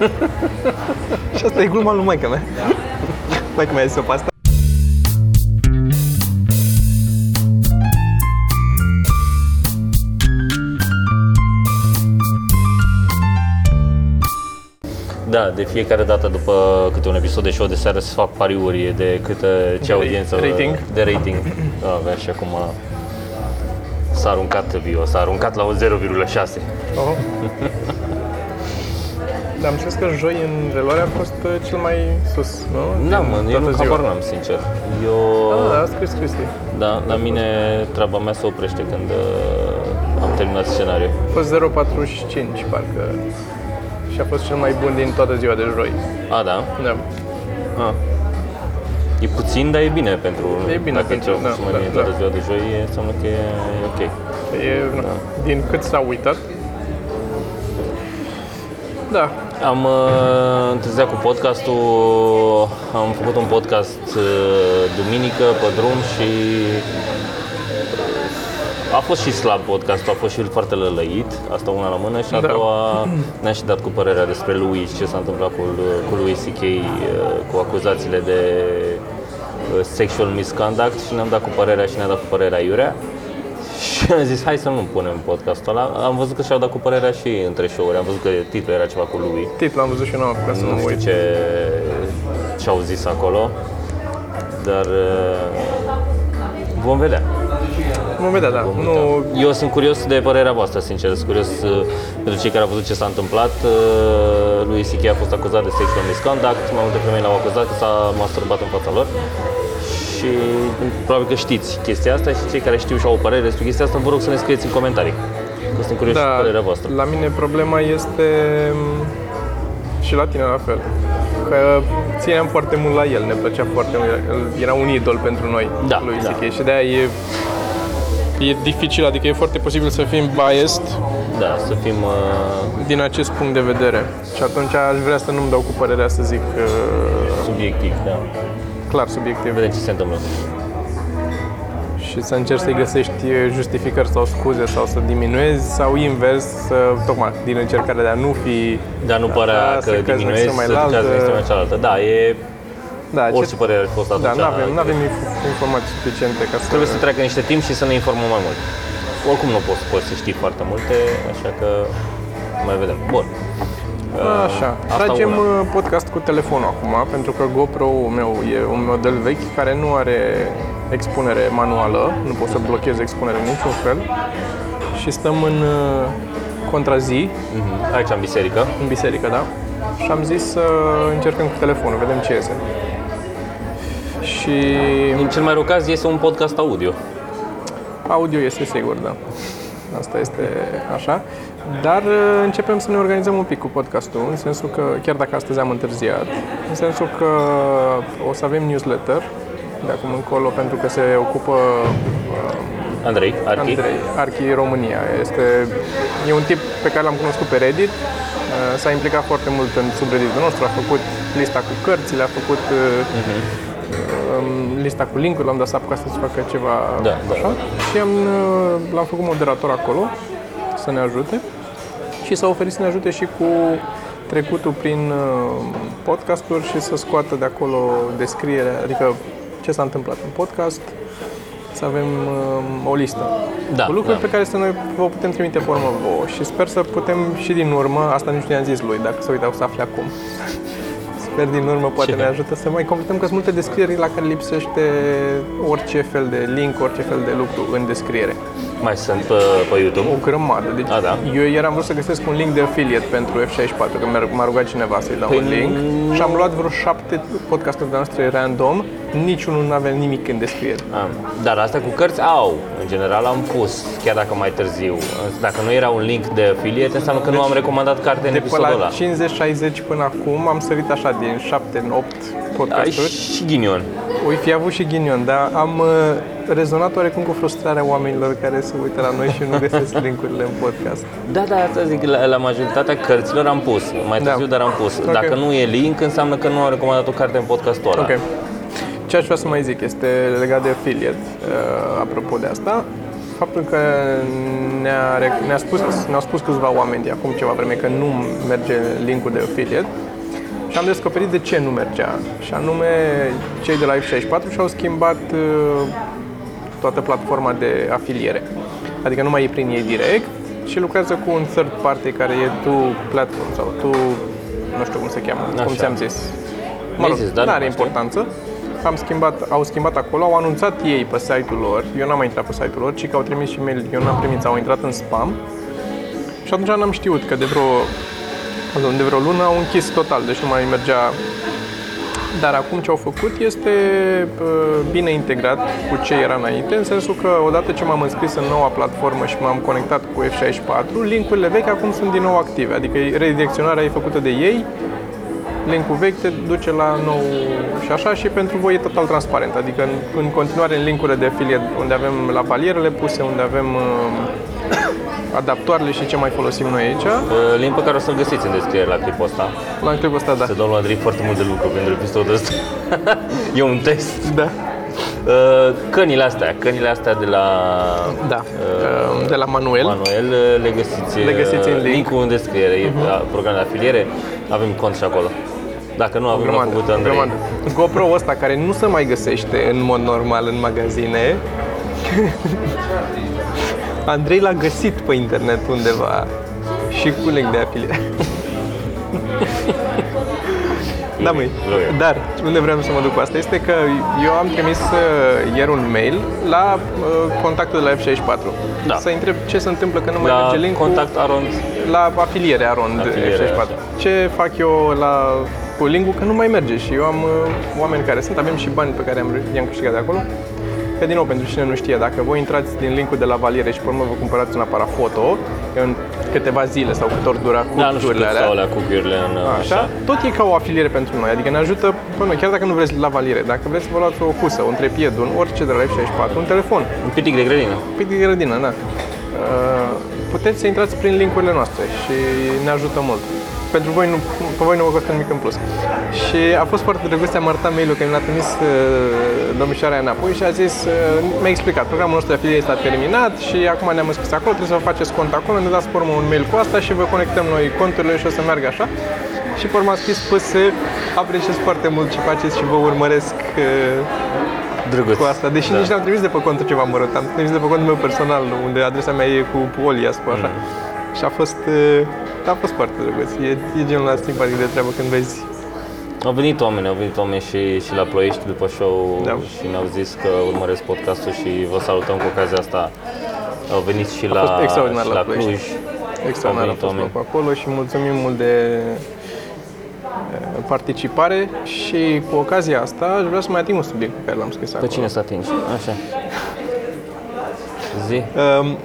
Și asta e gluma lui maica mea. Maica mea zis-o pe asta. Da, de fiecare dată după câte un episod de show de seară se fac pariuri de câte ce audiență rating? de rating. Da, avea și acum s-a aruncat bio, s-a aruncat la un 0,6. Oh. Dar am spus că joi în reluare a fost uh, cel mai sus, nu? Da, Din mă, eu toată nu ziua. habar n-am, sincer. Eu, Ah, da, a scris Cristi. da, la mine treaba mea se oprește când uh, am terminat scenariul. A fost 0,45 parcă. Și a fost cel mai bun din toată ziua de joi. A, da? Da. Ah. E puțin, dar e bine pentru... E bine dacă pentru- cel da, puțin mai da, bine da. toată ziua de joi, e- înseamnă că e, e ok. E, da. Din cât s-a uitat. Da, Am uh, întârziat cu podcastul, am făcut un podcast uh, duminică pe drum și uh, a fost și slab podcastul, a fost și foarte lălăit, asta una la mână și a Da. doua ne-a și dat cu părerea despre lui, ce s-a întâmplat cu, cu lui C.K. uh, cu acuzațiile de uh, sexual misconduct și ne-am dat cu părerea și ne-a dat cu părerea Iurea. Și am zis, hai să nu punem podcastul ăla. Am văzut că și-au dat cu părerea și între show-uri. Am văzut că titlul era ceva cu lui. titlul am văzut și eu, n-am apucat să Nu mă știu uit. ce, ce au zis acolo, dar uh, vom vedea. Vom vedea, da. Vom Nu, uita. Eu sunt curios de părerea voastră, sincer, sunt curios uh, pentru cei care au văzut ce s-a întâmplat. Uh, Lui C.K. a fost acuzat de sexual misconduct, mai multe femei l-au acuzat că s-a masturbat în fața lor. Și probabil că știți chestia asta și cei care știu și au o părere despre chestia asta, vă rog să ne scrieți în comentarii. Că sunt curios de da, părerea voastră. la mine problema este mm, și la tine la fel. Că țineam foarte mult la el, ne plăcea foarte mult, el era un idol pentru noi, Da, lui da. C.K. Și de-aia e, e dificil, adică e foarte posibil să fim biased Da, să fim... Uh, din acest punct de vedere. Și atunci aș vrea să nu-mi dau cu părerea să zic uh, subiectiv, da. Clar subiectiv Vedem ce se întâmplă. și să încerci să-i găsești justificări sau scuze sau să diminuezi sau invers, să, tocmai din încercarea de a nu fi Dar nu părea Da, că să căzi în diminuezi, să extrema duci înaltă. în extrema cealaltă. Da, e da, orice părere ar fi fost atunci. Da, nu avem, nu avem inf- informații suficiente ca să... Trebuie să treacă niște timp și să ne informăm mai mult. Oricum nu poți, poți să știi foarte multe, așa că mai vedem. Bun. Așa, Asta tragem una. uh, podcast cu telefonul acum, pentru că GoPro-ul meu e un model vechi care nu are expunere manuală, nu pot să blochez expunere în niciun fel și stăm în uh, contrazi, Mhm. Aici am biserică. în biserică, da? Și am zis să încercăm cu telefonul, vedem ce iese. Și În cel mai rău caz este un podcast audio. audio este sigur, da. Asta este așa. Dar uh, începem să ne organizăm un pic cu podcastul, în sensul că, chiar dacă astăzi am întârziat, în sensul că o să avem newsletter de acum încolo, pentru că se ocupă uh, Andrei, Archi. Andrei Archi România. Este, e un tip pe care l-am cunoscut pe Reddit, uh, s-a implicat foarte mult în subredditul nostru, a făcut lista cu cărțile, a făcut uh, um, lista cu link-uri, l-am dat să apucă să facă ceva Da, da. așa și am, uh, l-am făcut moderator acolo să ne ajute și s-a oferit să ne ajute și cu trecutul prin uh, podcasturi și să scoată de acolo descriere, adică ce s-a întâmplat în podcast, să avem uh, o listă Da, cu lucruri da. pe care să noi vă putem trimite pe urmă vouă și sper să putem și din urmă, asta nici nu i-am zis lui, dacă se uitau să afle acum. Sper din urmă poate Ce? ne ajută să mai completăm, că sunt multe descrieri la care lipsește orice fel de link, orice fel de lucru în descriere. Mai sunt pe, pe YouTube. O grămadă. Deci A, da. eu ieri am vrut să găsesc un link de affiliate pentru F64, că mi-a- m-a rugat cineva să-i dau Păi un link nu- și am luat vreo șapte podcasturi de noastre random, niciunul nu avea nimic în descriere. Ah, Dar astea cu cărți au. În general am pus, chiar dacă mai târziu. Dacă nu era un link de affiliate, înseamnă că nu am recomandat carte în De pe episodul ăla. la 50-60 până acum am sărit așa din 7 în 8 Ai podcasturi. și ghinion. Oi fi avut și ghinion, dar am uh, rezonat oarecum cu frustrarea oamenilor care se uită la noi și nu găsesc linkurile în podcast. Da, da, asta zic, la, la majoritatea cărților am pus, mai Da. târziu, dar am pus. Ok. Dacă nu e link, înseamnă că nu am recomandat o carte în podcastul ăla. Ok. Ce aș vrea să mai zic este legat de affiliate, uh, apropo de asta. faptul că ne-a, rec- ne-a spus, ne-au spus câțiva oameni de acum ceva vreme că nu merge linkul de affiliate și am descoperit de ce nu mergea. Și anume, cei de la F64 și-au schimbat uh, toată platforma de afiliere. Adică nu mai e prin ei direct, și lucrează cu un third party care e tu platform sau tu, nu știu cum se cheamă, cum Așa. ți-am zis. Mă Mi-ai rog, zis, dar nu nu are mai știu. importanță. Am schimbat, au schimbat acolo, au anunțat ei pe site-ul lor, eu n-am mai intrat pe site-ul lor, ci că au trimis și mail, eu n-am primit, au intrat în spam și atunci n-am știut că de vreo, pardon, de vreo lună au închis total, deci nu mai mergea. Dar acum ce au făcut este uh, bine integrat cu ce era înainte, în sensul că odată ce m-am înscris în noua platformă și m-am conectat cu F64, linkurile vechi acum sunt din nou active, adică redirecționarea e făcută de ei, linkul vechi te duce la nou și așa și pentru voi e total transparent, adică în, în continuare în linkurile de affiliate unde avem la palierele puse, unde avem uh, adaptoarele și ce mai folosim noi aici, Uh, Link pe care o să-l găsiți în descriere la clipul ăsta. la clipul ăsta da. Se dau la Andrei foarte mult de lucru pentru episodul ăsta. e un test. Da. Uh, Cănile astea, cănile astea de la Da. Uh, de la Manuel. Manuel, uh, le găsiți, Le găsiți în uh, link. linkul în descriere, uh-huh. la program de afiliere, avem cont și acolo. Dacă nu avem, l-a grămadă, făcut Andrei. grămadă. GoPro ăsta care nu se mai găsește în mod normal în magazine. Andrei l-a găsit pe internet undeva și cu link de afiliere. Da, măi. Glorios. Dar unde vreau să mă duc cu asta este că eu am trimis uh, ieri un mail la uh, contactul de la F64 Da. să întreb ce se întâmplă că nu mai La merge linkul contact Arond, la afiliere Arond Afiliere, F64. așa. Ce fac eu la cu linkul că nu mai merge și eu am uh, oameni care sunt, avem și bani pe care am, i-am câștigat de acolo. Că din nou, pentru cine nu știe, dacă voi intrați din linkul de la valiere și pe urmă vă cumpărați un aparat foto, în câteva zile sau cât ori dura da, nu știu cuturile cât alea, stau alea cucurile în Așa, tot e ca o afiliere pentru noi, adică ne ajută pe noi, chiar dacă nu vreți la valiere, dacă vreți să vă luați o husă, un trepied, un orice de la F64, un telefon, Un pitic de grădină. pic de grădină, da. Uh, Puteți să intrați prin linkurile noastre și ne ajută mult. Pentru voi nu, pe voi nu vă costă nimic în plus. Și a fost foarte drăguț, am arătat mail-ul că mi l-a trimis uh, domnișoara înapoi și a zis, uh, mi-a explicat, programul nostru de afiliere este terminat și acum ne-am înscris acolo, trebuie să vă faceți cont acolo, ne dați pe urmă un mail cu asta și vă conectăm noi conturile și o să meargă așa. Și pe urmă a scris PS, apreciez foarte mult ce faceți și vă urmăresc uh, Drăguț. cu asta, deși da. nici n-am trimis de pe contul ceva mărunt, am trimis de pe contul meu personal, unde adresa mea e cu Olias, cu așa. Și a fost, uh, a fost foarte drăguț. E, e genul ăla simpatic de treabă când vezi. Au venit oameni, au venit oameni și, și la Ploiești după show Da. și ne-au zis că urmăresc podcastul și vă salutăm cu ocazia asta. Au venit și la, fost extraordinar și la la Ploiești. Cluj. Extraordinar a venit fost oameni. locul acolo și mulțumim mult de uh, participare și cu ocazia asta aș vrea să mai ating un subiect pe care l-am scris Pe acolo. cine să atingi? Așa. Zi. Um,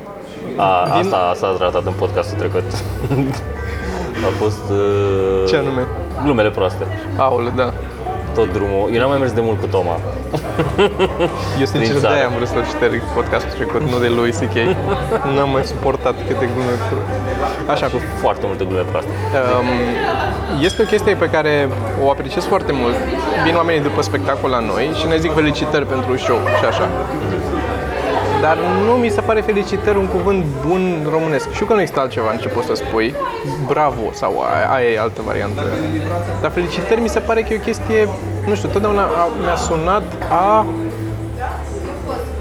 A, asta, asta ați ratat în podcastul trecut. A fost... Uh, ce anume? Glumele proaste. Aul, da. Tot drumul. Eu n-am mai mers de mult cu Toma. Eu sincer Din de țară. am vrut să șterg podcastul trecut, nu de lui C.K. N-am mai suportat câte glume. cu- Așa, Cu foarte multe glume proaste. Um, este o chestie pe care o apreciez foarte mult. Vin oamenii după spectacol la noi și ne zic felicitări pentru show și așa. Dar nu mi se pare felicitări un cuvânt bun românesc. Știu că nu există altceva în ce poți să spui. Bravo sau aia, aia e altă variantă. Dar felicitări mi se pare că e o chestie, nu știu, totdeauna a, mi-a sunat a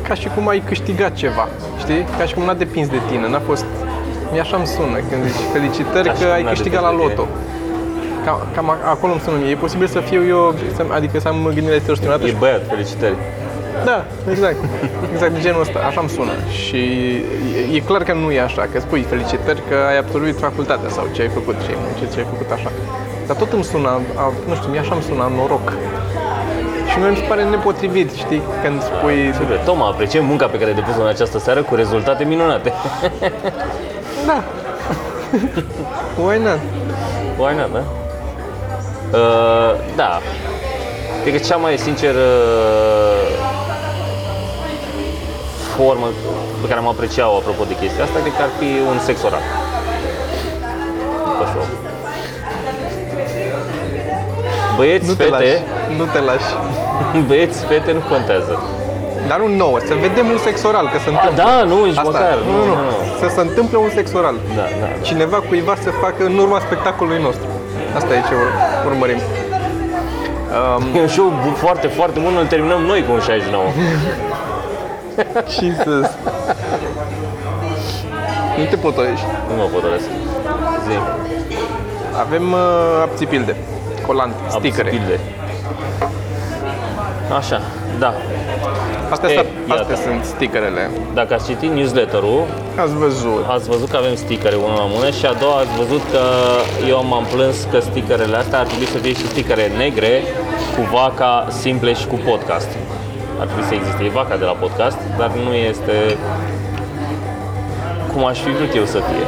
ca și cum ai câștigat ceva, știi? Ca și cum n-a depins de tine, n-a fost... Mi așa îmi sună când zici felicitări Ca și că cum ai n-a câștigat la depins de loto. Cam, cam a- acolo îmi sună mie. E posibil să fiu eu, să- adică să am gândire distorsionată E și băiat, felicitări. Da, exact. Exact de genul ăsta. Așa îmi sună. Și e, e clar că nu e așa, că spui felicitări că ai absolvit facultatea sau ce ai făcut, ce ai muncit, ce ai făcut așa. Dar tot îmi sună, a, nu știu, mie așa îmi sună noroc. Și mie mi se pare nepotrivit, știi, când spui... Sigur, Toma, apreciem munca pe care ai depus-o în această seară cu rezultate minunate. Da. Why not? Why not, da? Uh, da. Cred că cea mai sinceră formă pe care am apreciat-o apropo de chestia asta, cred că ar fi un sex oral. După show. Băieți, Nu te fete, lași. Nu te lași. băieți, fete nu contează. Dar nu nouă, să vedem un sex oral, că se A, întâmplă. da, nu, nici Asta, măcar. nu, nu, nu, să se întâmple un sex oral. Da, da, da. Cineva cuiva să facă în urma spectacolului nostru. Asta e ce ur- urmărim. E un show bu- foarte, foarte bun, îl terminăm noi cu un 69. Jesus. nu te potolești. nu mă potolesc. Zi, Avem uh, apțipilde, colante, sticăre. abțipilde. Așa, da. Astea, Ei, sta- iată. astea sunt sticărele. Dacă ați citit newsletter-ul, Ați văzut. ați văzut că avem stickere unul la mână și a doua ați văzut că eu m-am plâns că stickerele astea ar trebui să fie și stickere negre cu vaca simple și cu podcast. Ar trebui să existe. E vaca de la podcast, dar nu este cum aș fi vrut eu să fie.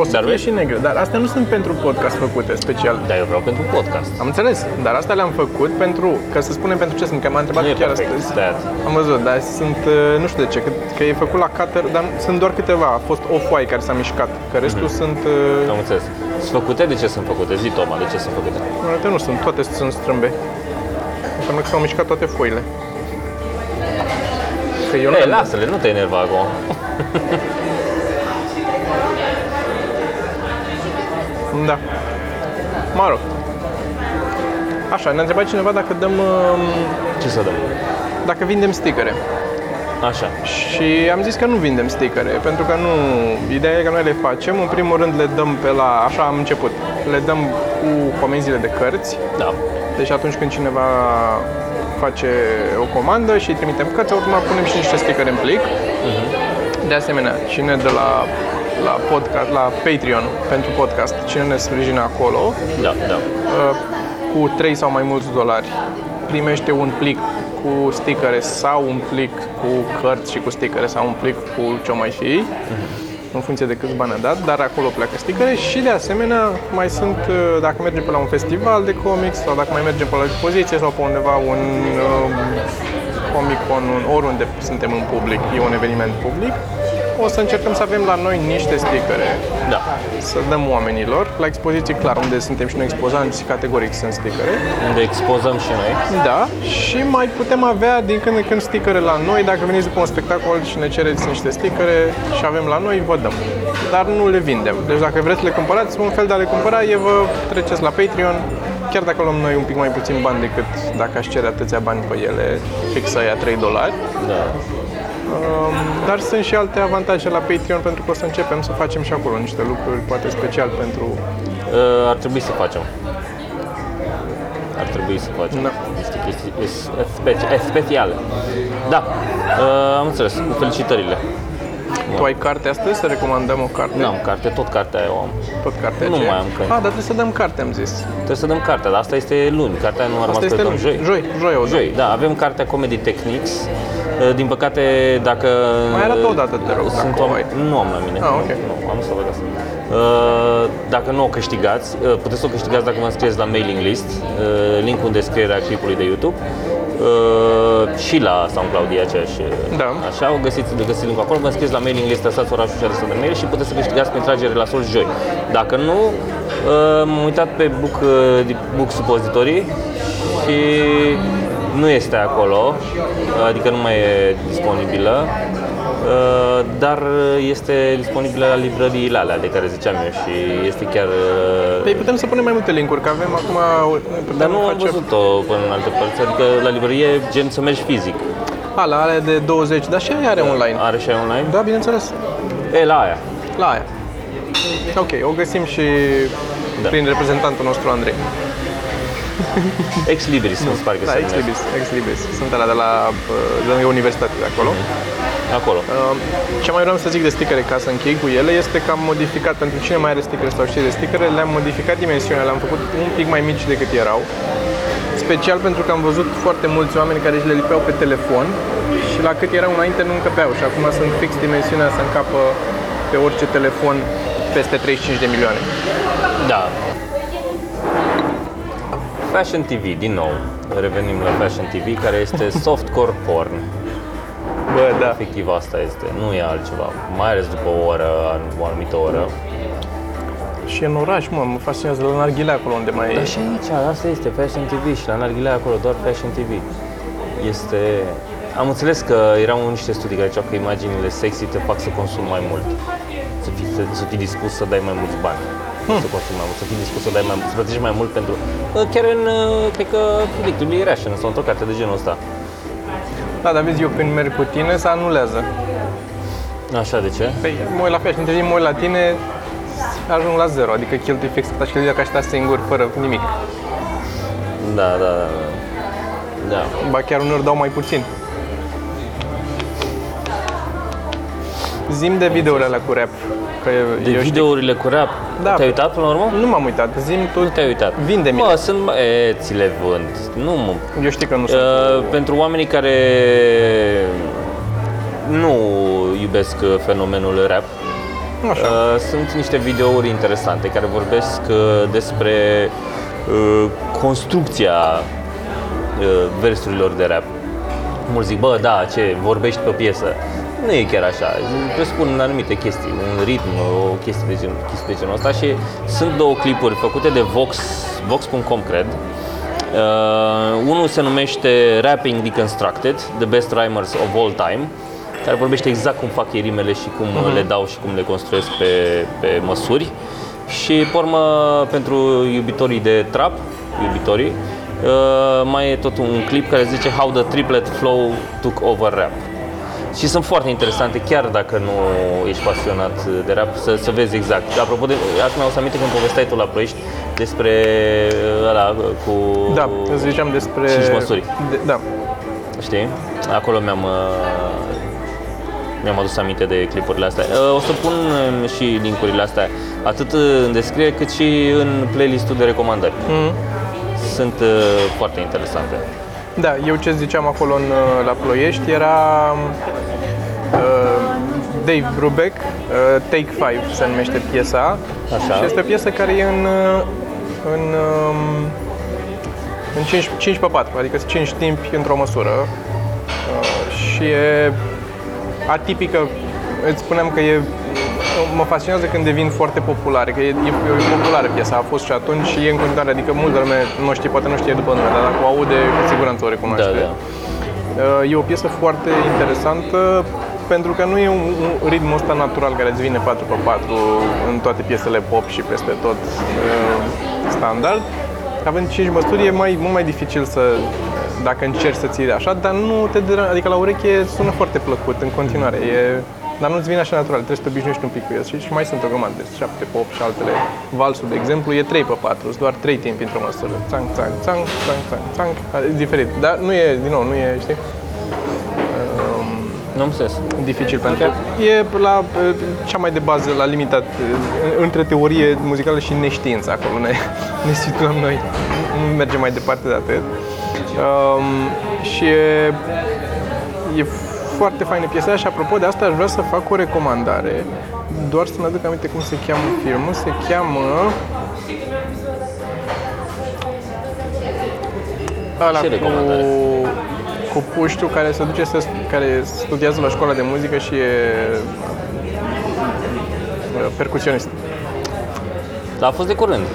O să Dar fie vezi? și negre, dar astea nu sunt pentru podcast făcute special. Dar eu vreau pentru podcast. Am înțeles, dar asta le-am făcut pentru, ca să spunem pentru ce sunt, că m-a întrebat Nu e chiar perfect, astăzi. stai. Am văzut, dar sunt, uh, nu știu de ce, că, că e făcut la cutter, dar sunt doar câteva. A fost off-white care s-a mișcat, că restul Mhm. sunt, uh, Am înțeles. Sunt făcute? De ce sunt făcute? Zi, Toma, de ce sunt făcute? în realtate nu sunt, toate sunt strâmbe. Înseamnă că s-au mișcat toate foile. Că eu nu Ei, am- lasă-le, nu te enerva acum. Da. Mă rog. Așa, ne-a întrebat cineva dacă dăm, um, Ce să dăm? dacă vindem sticăre. Așa. Și am zis că nu vindem sticăre, pentru că nu, ideea e că noi le facem, în primul rând le dăm pe la, așa am început, le dăm cu comenzile de cărți, Da. deci atunci când cineva face o comandă și îi trimitem cărți, automat punem și niște sticăre în plic. De asemenea, cine de la, la, podcast, la Patreon pentru podcast, cine ne sprijină acolo, Da, da. uh, cu 3 sau mai mulți dolari primește un plic cu sticăre sau un plic cu cărți și cu sticăre sau un plic cu ce mai fi, în funcție de câți bani a dat, dar acolo pleacă sticăre și de asemenea mai sunt, uh, dacă mergem pe la un festival de comics sau dacă mai mergem pe la expoziție sau pe undeva un uh, Comic Con, un, oriunde suntem în public, e un eveniment public, o să încercăm să avem la noi niște sticăre Da. să dăm oamenilor. La expoziție, clar, unde suntem și noi expozanți, categoric sunt sticăre. Unde expozăm și noi. Da, și mai putem avea din când în când sticăre la noi. Dacă veniți după un spectacol și ne cereți niște sticăre și avem la noi, vă dăm. Dar nu le vindem. Deci dacă vreți să le cumpărați, un fel de a le cumpăra e vă treceți la Patreon, chiar dacă luăm noi un pic mai puțin bani decât dacă aș cere atâția bani pe ele, fix aia 3 dolari. Da. Um, dar sunt și alte avantaje la Patreon pentru că o să începem să facem și acolo niște lucruri poate special pentru Uh, ar trebui să facem. Ar trebui să facem Da. niște chestii es- speci- es- speciale. Da, uh, am înțeles. Cu felicitările. Tu ai carte astăzi? Să recomandăm o carte? Nu am carte, tot cartea eu am. Tot cartea Nu aceea? mai am cărți. Ah, dar trebuie să dăm carte, am zis. Trebuie să dăm cartea, dar asta este luni. Cartea nu a rămas Asta este pe dăm luni. joi. Joi, joi o dăm. Joi, da, avem cartea Comedy Techniques. Uh, Din păcate, dacă... Mai arată o dată, te rog, Sunt dacă o om... ai. Nu am la mine. Ah, ok. Nu, am să văd asta. Uh, Dacă nu o câștigați, uh, puteți să o câștigați dacă vă înscrieți la mailing list, uh, linkul în descrierea clipului de YouTube. Uh, și la SoundCloud e aceeași. Da. Așa, o găsiți, de găsiți linkul acolo, vă înscrieți la mailing list, lăsați orașul și adresa de mail și puteți să câștigați prin tragere la sol joi. Dacă nu, uh, m-am uitat pe book, uh, book supozitorii și nu este acolo, adică nu mai e disponibilă, uh, dar este disponibilă la librăriile alea de care ziceam eu și este chiar... uh, Păi putem să punem mai multe linkuri, că avem acum... Putem Dar nu am face... văzut-o până în alte părți, adică la librărie gen să mergi fizic. A, la alea de 20, dar și aia are online. Are și aia online? Da, bineînțeles. E, la aia. La aia. Ok, o găsim și Da. prin reprezentantul nostru Andrei. Ex Libris, nu se pare că Da, se ex numește. libris, ex libris. Sunt alea de la uh, de lângă universitate de acolo. Acolo. Uh, Ce mai vreau să zic de sticăre ca să închei cu ele este că am modificat, pentru cine mai are sticăre sau știe de sticăre, le-am modificat dimensiunea, le-am făcut un pic mai mici decât erau. Special pentru că am văzut foarte mulți oameni care își le lipeau pe telefon și la cât erau înainte nu încăpeau și acum sunt fix dimensiunea să încapă pe orice telefon peste 35 de milioane. Da. Fashion TV, din nou. Revenim la Fashion TV, care este softcore porn. Bă, da. Efectiv asta este, nu e altceva. Mai ales după o oră, o anumită oră. Și în oraș, mă, mă fascinează la Narghilea acolo unde mai Dar și aici, asta este Fashion TV și la Narghilea acolo, doar Fashion TV. Este Am înțeles că erau niște studii care ziceau că imaginile sexy te fac să consumi mai mult. Să fii, să, să fii dispus să dai mai mulți bani. Să consumi mai mult, să fii dispus să dai mai mult, să plătești mai mult pentru... Uh, Chiar în, uh, cred că, Predictably Irrational sau într-o carte de genul ăsta. Da, dar vezi, eu când merg cu tine, se anulează. Așa, de ce? Păi mă uit la fel și între timp mă uit la tine, ajung la zero, adică cheltui fix cât aș cheltuia ca și sta singur, fără nimic. Da, da, da. da. Da. Ba chiar uneori dau mai puțin. Zim de videourile alea cu rap. Că De eu videourile cu rap, Da. te-ai uitat până la urmă? știu, nu m-am uitat, zim tu, Nu te-ai uitat. vinde mi Mă, sunt... E, ți le vând. Nu, mă. Eu știu că nu sunt. Uh, pentru oamenii care nu iubesc uh, fenomenul rap, Așa. uh, sunt niște videouri interesante care vorbesc uh, despre uh, construcția uh, versurilor de rap. Mulți zic, bă, da, ce, vorbești pe piesă. Nu e chiar așa. Presupun anumite chestii, un ritm, o chestie de genul, chestii de genul ăsta și sunt două clipuri făcute de Vox, Vox.com, cred. Uh, unul se numește Rapping Deconstructed, The Best Rhymers of All Time, care vorbește exact cum fac ei rimele și cum uh le dau și cum le construiesc pe, pe măsuri. Și, pe urmă, pentru iubitorii de trap, iubitorii, uh, mai e tot un clip care zice How the Triplet Flow Took Over Rap. Și sunt foarte interesante, chiar dacă nu ești pasionat de rap, să, să vezi exact. Apropo de, acum mi-au să aminte când povesteai tu la Ploiești despre uh, ăla cu Da, îți ziceam despre... cinci măsuri. De, da. Știi? Acolo mi-am uh, mi-am adus aminte de clipurile astea. Uh, O să pun uh, și linkurile astea atât în descriere cât și în playlistul de recomandări. Mhm. Sunt uh, foarte interesante. Da, eu ce ziceam acolo în, uh, la Ploiești era uh, Dave Brubeck, uh, Take 5 se numește piesa. Așa. Și este o piesă care e în, uh, în, um, în 5, 5 pe 4, adică 5 timpi într-o măsură. Uh, și e atipică, îți spuneam că e mă fascinează când devin foarte populare, că e, e, e populară piesa, a fost și atunci și e în continuare, adică multă lume nu știe, poate nu știe după nume, dar dacă o aude, cu siguranță o recunoaște. Da, da. Uh, E o piesă foarte interesantă pentru că nu e un, un ritmul ăsta natural care îți vine 4 pe 4 în toate piesele pop și peste tot uh, standard. Având 5 măsuri e mai, mult mai dificil să dacă încerci să ții așa, dar nu te deranjează, adică la ureche sună foarte plăcut în continuare. E, dar nu-ți vine așa natural, trebuie să te obișnuiești un pic cu el. Și, și mai sunt o grămadă de 7 pop și altele. Valsul, de exemplu, e 3 pe 4, sunt doar 3 timpi într-o măsură. Țang, țang, țang, țang, țang, țang. E diferit. Dar nu e, din nou, nu e, știi? Nu am înțeles. dificil pentru că e la uh, cea mai de bază, la limita uh, între teorie muzicală și neștiință acolo ne, ne situăm noi. Nu mergem mai departe de atât. Um, și e, e foarte faină piesa aia și apropo de asta aș vrea să fac o recomandare doar să-mi aduc aminte cum se cheamă filmul. Se cheamă... Ăla Ce recomandare? cu, cu puștiu care se duce să, care studiază la școala de muzică și e uh, percusionist. Dar a fost de curând.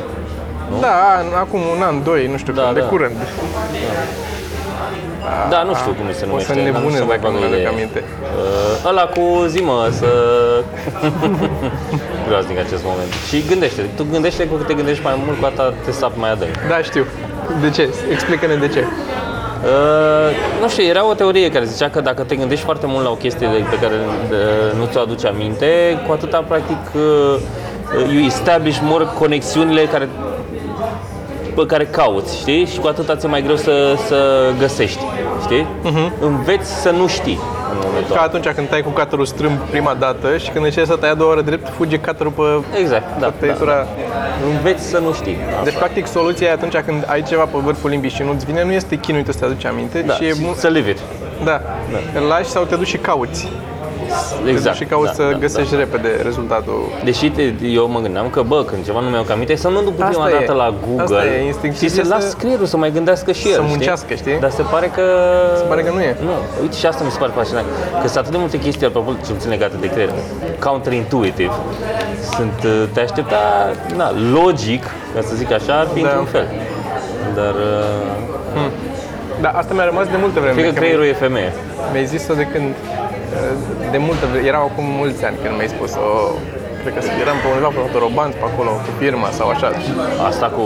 Da, an, acum un an, doi, nu știu Da, când, de da. Curând. Da, nu știu cum se O numește. să n-am nebunesc să mă dacă bag nu în mi-aduc idee. aminte. Uh, ăla cu zi mă, să... Groaznic acest moment. Și gândește, tu gândește cu cât te gândești mai mult, cu atât te sapi mai adânc. Da, știu. De ce? Explică-ne de ce. Uh, nu știu, era o teorie care zicea că dacă te gândești foarte mult la o chestie de- pe care uh, nu ți-o aduce aminte, cu atâta practic uh, you establish more conexiunile care pe care cauți, știi? Și cu atâta ți-e mai greu să, să găsești, știi? Înveți să nu știi în momentul Ca ăla. atunci când tai cu caterul strâmb prima dată și când încerci să tai a doua oră drept, fuge caterul pe, Exact, da, pe da, tăietura. da. Înveți să nu știi. Deci, practic, soluția e atunci când ai ceva pe vârful limbii și nu-ți vine, nu este chinuit să te aduci aminte, da, ci e și mult... să live it. Da. Îl lași sau te duci și cauți. Te Exact. duci și cauți da, să da, găsești da. repede rezultatul. Deși te, eu mă gândeam că, bă, când ceva nu mi-au aminte, să mă duc prima Asta e. dată la Google Asta e, instinctiv și să e las să- creierul să mai gândească și el, să muncească, știi? Dar se pare că... Se pare că nu e. Nu, uite și asta mi se pare fascinant. Că sunt atât de multe chestii, apropo, ce puțin legate de creier, counterintuitive. Sunt, uh, te aștepta, na, logic, ca să zic așa, ar fi Da. într-un fel. Dar... uh, Da, asta mi-a rămas de multă vreme. Cred că că creierul e femeie. Mi-ai zis-o de când, de multă vreme, erau acum mulți ani când mi-ai spus-o, cred că eram pe undeva pe autorobanț pe acolo, cu firma sau așa. Asta cu...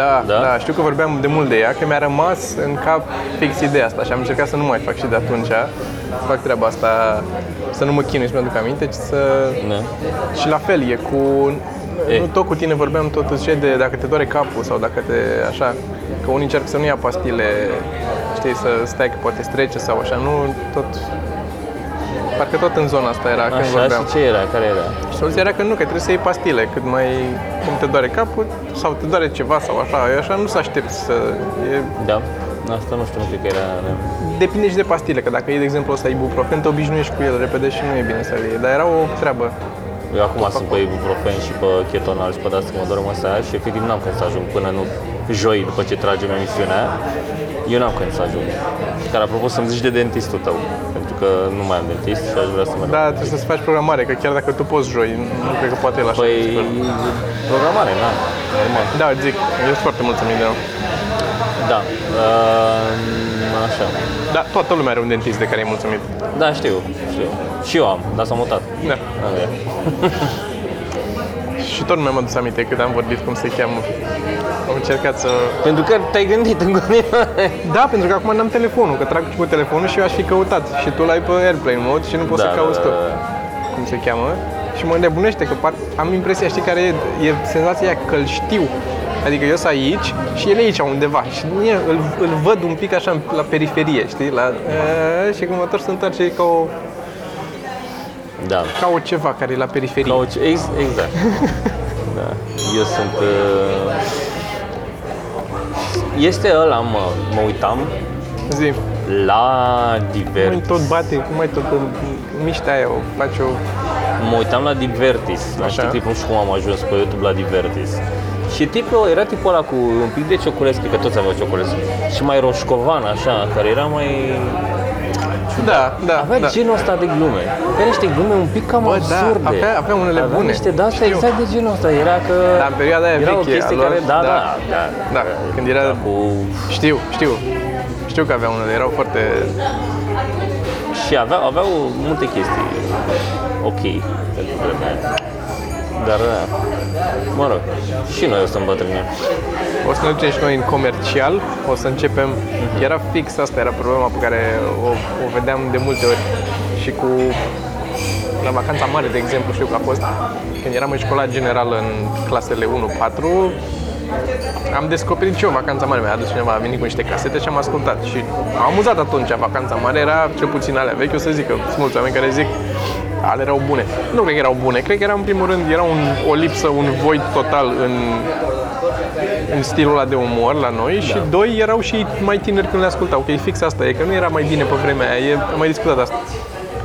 Da, Da? da, da, știu că vorbeam de mult de ea, că mi-a rămas în cap fix ideea asta și am încercat să nu mai fac și de atunci. Fac treaba asta, să nu mă chinui să mi-aduc aminte, ci să... Da. Și la fel, e cu... E. Nu tot cu tine vorbeam tot ce de dacă te doare capul sau dacă te... așa, că unii încerc să nu ia pastile, știi, să stai că poate strece sau așa, nu tot... Parcă tot în zona asta era când Așa, vorbeam. și ce era? Care era? Și soluția era că nu, că trebuie să iei pastile, cât mai... cum te doare capul sau te doare ceva sau așa, e așa nu să aștepți să... E, Da. Asta nu știu, nu cred că era... depinde și de pastile, că dacă iei, de exemplu, ăsta ibuprofen, te obișnuiești cu el repede și nu e bine să-l iei. Dar era o treabă. Eu acum sunt pe ibuprofen și pe ketonal și pe de asta că mă dorm asta și efectiv n-am când să ajung până nu joi după ce tragem emisiunea. Eu n-am când să ajung. Care apropo să-mi zici de dentistul tău, pentru că nu mai am dentist și aș vrea să merg. Da, trebuie să-ți faci programare, că chiar dacă tu poți joi, nu cred că poate el așa. Păi, programare, na, normal. Da, zic, eu sunt foarte mulțumit de el. Da, uh, așa. Da, toată lumea are un dentist de care e mulțumit. Da, știu, știu. Și eu am, dar s-a mutat. Da. Okay. Și tot nu mi-am adus aminte cât am vorbit cum se cheamă. Am încercat să... Pentru că te-ai gândit în continuare. Da, pentru că acum n-am telefonul, că trag cu telefonul și eu aș fi căutat. Și tu l-ai pe airplane mode și nu poți Da, să cauți da, tu. da. Cum se cheamă. Și mă nebunește că par... am impresia, știi care e, e senzația aia că îl știu. Adică eu sunt aici și el e aici undeva și mie îl, îl văd un pic așa la periferie, știi? La, e, și când mă întorc să întoarce e ca o, Da. ca o ceva care e la periferie. Ca o, ex, exact. da. Eu sunt... Uh, este ăla, mă, mă uitam Zi, la mai Divertis. tot bate, cum mai tot miște aia, o face o... Mă uitam la Divertis, la Așa. știi clip, nu știu cum am ajuns pe YouTube la Divertis. Și tipul, era tipul ăla cu un pic de ciocolescu, că toți aveau ciocolescu. Și mai roșcovan, așa, care era mai... Da, da, Avea da. genul ăsta de glume. Avea niște glume un pic cam Bă, da, absurde. avea- avea unele avea bune. niște de astea Știu. exact de genul ăsta. Era că... Dar în perioada aia era o veche, chestie a lor, care... Da, da. da, da. Da, când era... Cu... Știu, știu. Știu că avea unele, erau foarte... Și aveau, aveau multe chestii ok pentru vremea aia. Dar, da, mă rog, și noi o să îmbătrânim. O să ne ducem și noi în comercial, o să începem... Era fix asta, era problema pe care o, o vedeam de multe ori. Și cu... La vacanța mare, de exemplu, știu că a fost când eram în școala generală în clasele 1-4, am descoperit și eu vacanța mare, mi-a adus cineva, a venit cu niște casete și am ascultat. Și am amuzat atunci, vacanța mare era cel puțin alea vechi, o să zic că sunt mulți oameni care zic ale erau bune. Nu cred că erau bune, cred că era în primul rând, era un, o lipsă, un void total în, în stilul ăla de umor la noi și doi erau și mai tineri când le ascultau, că e fix asta, e că nu era mai bine pe vremea aia, e, am mai discutat asta.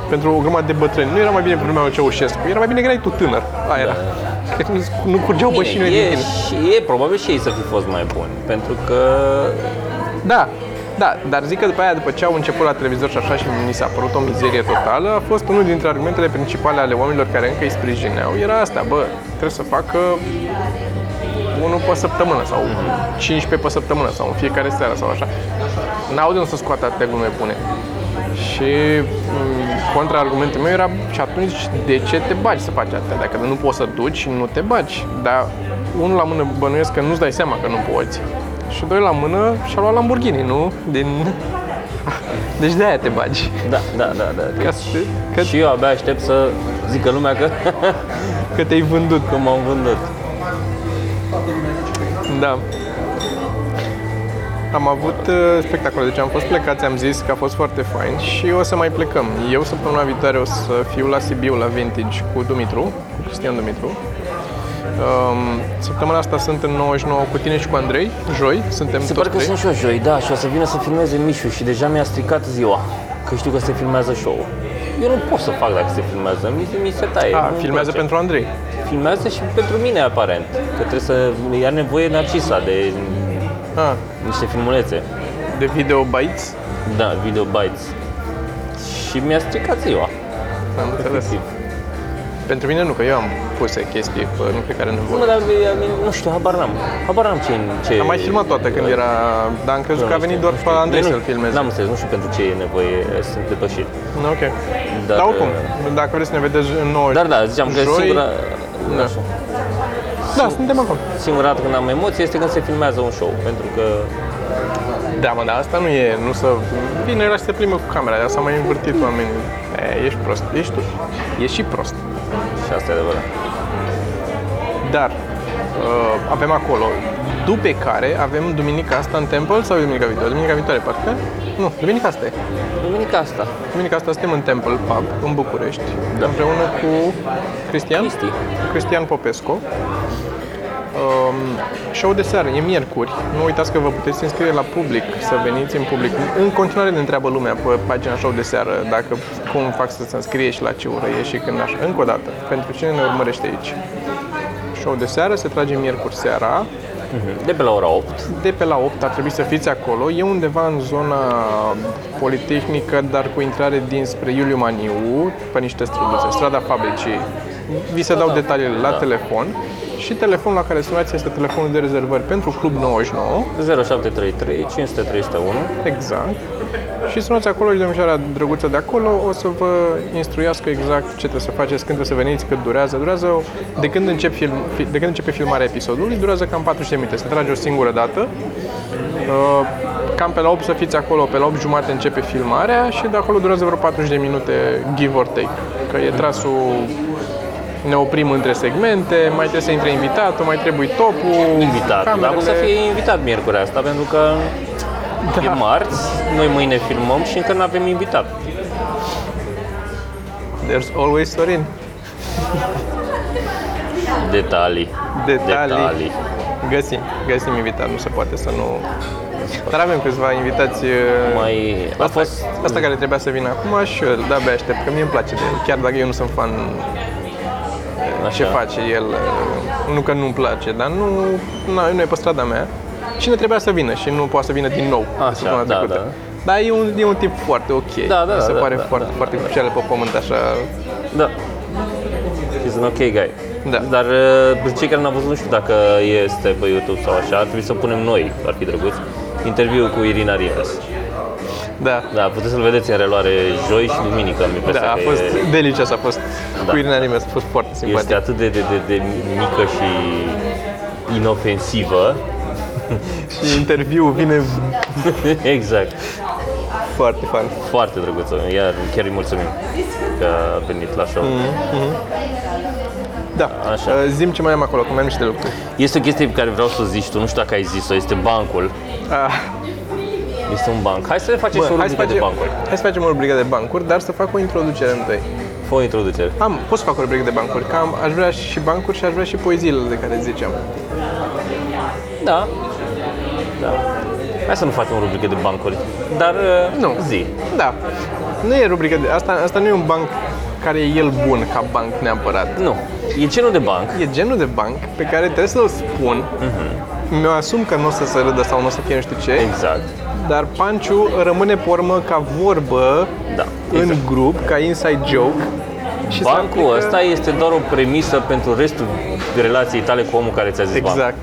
Pentru o grămadă de bătrâni, nu era mai bine pe vremea lui Ceaușescu, era mai bine că erai tu tânăr, aia era. Că nu, nu curgeau bășinile din e, tine. și e probabil și ei să fi fost mai buni, pentru că Da, da, dar zic că după aia, după ce au început la televizor și așa și mi s-a părut o mizerie totală, a fost unul dintre argumentele principale ale oamenilor care încă îi sprijineau, era asta, bă, trebuie să facă unul pe săptămână sau 15 pe săptămână sau în fiecare seară sau așa. N-au de unde să scoată atâtea glume bune. Și m, contraargumentul meu era și atunci de ce te bagi să faci atâtea? Dacă nu poți să duci, nu te bagi. Dar unul la mână bănuiesc că nu-ți dai seama că nu poți. Și doi la mână și-a luat Lamborghini, nu? Din... Deci de aia te bagi. da, da, da, da. Ca Deci, să, că, și eu abia aștept să zică lumea că, că te-ai vândut. că m-am vândut. Da. Am avut uh, spectacole, deci am fost plecați, am zis că a fost foarte fain și o să mai plecăm. Eu săptămâna viitoare o să fiu la Sibiu la Vintage cu Dumitru, cu Cristian Dumitru. Um, săptămâna asta sunt în 99 cu tine și cu Andrei, joi, suntem Se toți pare că trei. sunt și eu joi, da, și o să vină să filmeze Mișu și deja mi-a stricat ziua, că știu că se filmează show Eu nu pot să fac dacă se filmează, mi, mi se taie. A, nu-mi filmează place. pentru Andrei. Filmează și pentru mine, aparent, că trebuie să... Are nevoie Narcisa de Ah, niște filmulețe. de video bites. Da, video bites. Și mi-a stricat ziua. Am înțeles. Efectiv. Pentru mine nu, că eu am puse chestii pe, nu pe care nu Nu, vor. dar nu știu, habar n-am. Habar n-am ce... ce Am mai filmat toate când era, dar am crezut că a venit doar pe Andrei Eu nu- să-l filmeze. N-am înțeles, nu știu pentru ce e nevoie, sunt depășit. Nu, Ok. Dar, Dar oricum, uh, dacă vreți să ne vedeți în nouă Dar da, ziceam că joi, singura... Da. Așa. Da, suntem acolo. Singura dată când am emoții este când se filmează un show, pentru că Da, mă, dar asta nu e, nu să... Bine, era să se plimbă cu camera, dar s-au mai învârtit oamenii. E, ești prost, ești tu. Ești și prost. Și asta e adevărat. Dar uh, avem acolo, după care avem duminica asta în Temple sau duminica viitoare? Duminica viitoare, parcă? Nu, duminica asta e. Duminica asta. Duminica asta suntem în Temple Pub, în București, Da. împreună cu Cristian, Cristi. cu Cristian Popescu. Um, show de seară, e miercuri. Nu uitați că vă puteți înscrie la public, să veniți în public. În continuare ne întreabă lumea pe pagina show de seară dacă cum fac să se înscrie și la ce oră e și când așa. Încă o dată, pentru cine ne urmărește aici. Show de seară se trage miercuri seara. De pe la ora 8. De pe la 8 ar trebui să fiți acolo. E undeva în zona Politehnică, dar cu intrare dinspre Iuliu Maniu, pe niște străduțe, strada fabricii. Vi se dau detaliile la da. telefon și telefonul la care sunați este telefonul de rezervări pentru Club 99. 0733 500 301. Exact. Și sunați acolo și domnișoara drăguță de acolo o să vă instruiască exact ce trebuie să faceți, când trebuie să veniți, cât durează. Durează, de când, încep film, fi- de când începe filmarea episodului, durează cam 40 de minute. Se trage o singură dată. Uh, Cam pe la 8 să fiți acolo, pe la 8 jumate începe filmarea și de acolo durează vreo 40 de minute, give or take. Că e trasul ne oprim între segmente, mai trebuie să intre invitatul, mai trebuie topul, Invitat. Dar o să fie invitat miercuri asta, pentru că Da. e marți, noi mâine filmăm și încă nu avem invitat. There's always Sorin. Detalii. Detalii. Detalii. Găsim, găsim invitat, nu se poate să nu... Dar avem câțiva invitați uh, Mai a Asta, fost asta care trebuia să vină acum și eu de-abia aștept, că mie îmi place de el, chiar dacă eu nu sunt fan ce așa. face el, uh, nu că nu-mi place, dar nu, na, nu e pe strada mea. Cine trebuia să vină și nu poate să vină din nou Așa, săptămâna da, trecută. da. Dar e un, e un tip foarte ok. Da, da, Mi se da, pare da, foarte, da. foarte crucial pe pământ, așa. Da. He's an ok guy. Da. Dar uh, cei care n-au văzut, nu știu dacă este pe YouTube sau așa, ar trebui să punem noi, ar fi drăguț, interviul cu Irina Rimes. Da. Da, puteți să-l vedeți în reluare joi și duminică, mi Da, a fost e, delicios, a fost Da. cu Irina Rimes, a fost foarte este simpatic. atât de, de, de, de mică și inofensivă. Și interviul vine exact. foarte fan. Foarte drăguță. Iar chiar îi mulțumim că a venit la show. Da, Așa. Uh, zim ce mai am acolo, că mai am niște lucruri. Este o chestie pe care vreau să zici tu, nu știu dacă ai zis-o, este bancul. Ah, Este un banc. Hai să le facem și o hai, să rubrică de facem, bancuri. hai să facem o rubrică de bancuri, dar să fac o introducere întâi. Fă o introducere. Am, pot să fac o rubrică de bancuri, că am, aș vrea și bancuri și aș vrea și poeziile de care ziceam. Da. Da. Hai să nu facem o rubrică de bancuri. Dar uh, Nu. zi. Da, nu e rubrică de... Asta, asta nu e un banc care e el bun ca banc neapărat. Nu. E genul de banc. E genul de banc pe care trebuie să-l spun. Mi-o asum că nu o să se râdă sau nu o să fie nu știu ce, Exact. dar panciu rămâne pe urmă ca vorbă Da. în Exact. grup, ca inside joke. Și se Bancul aplică- ăsta este doar o premisă pentru restul relației tale cu omul care ți-a zis banc. Exact.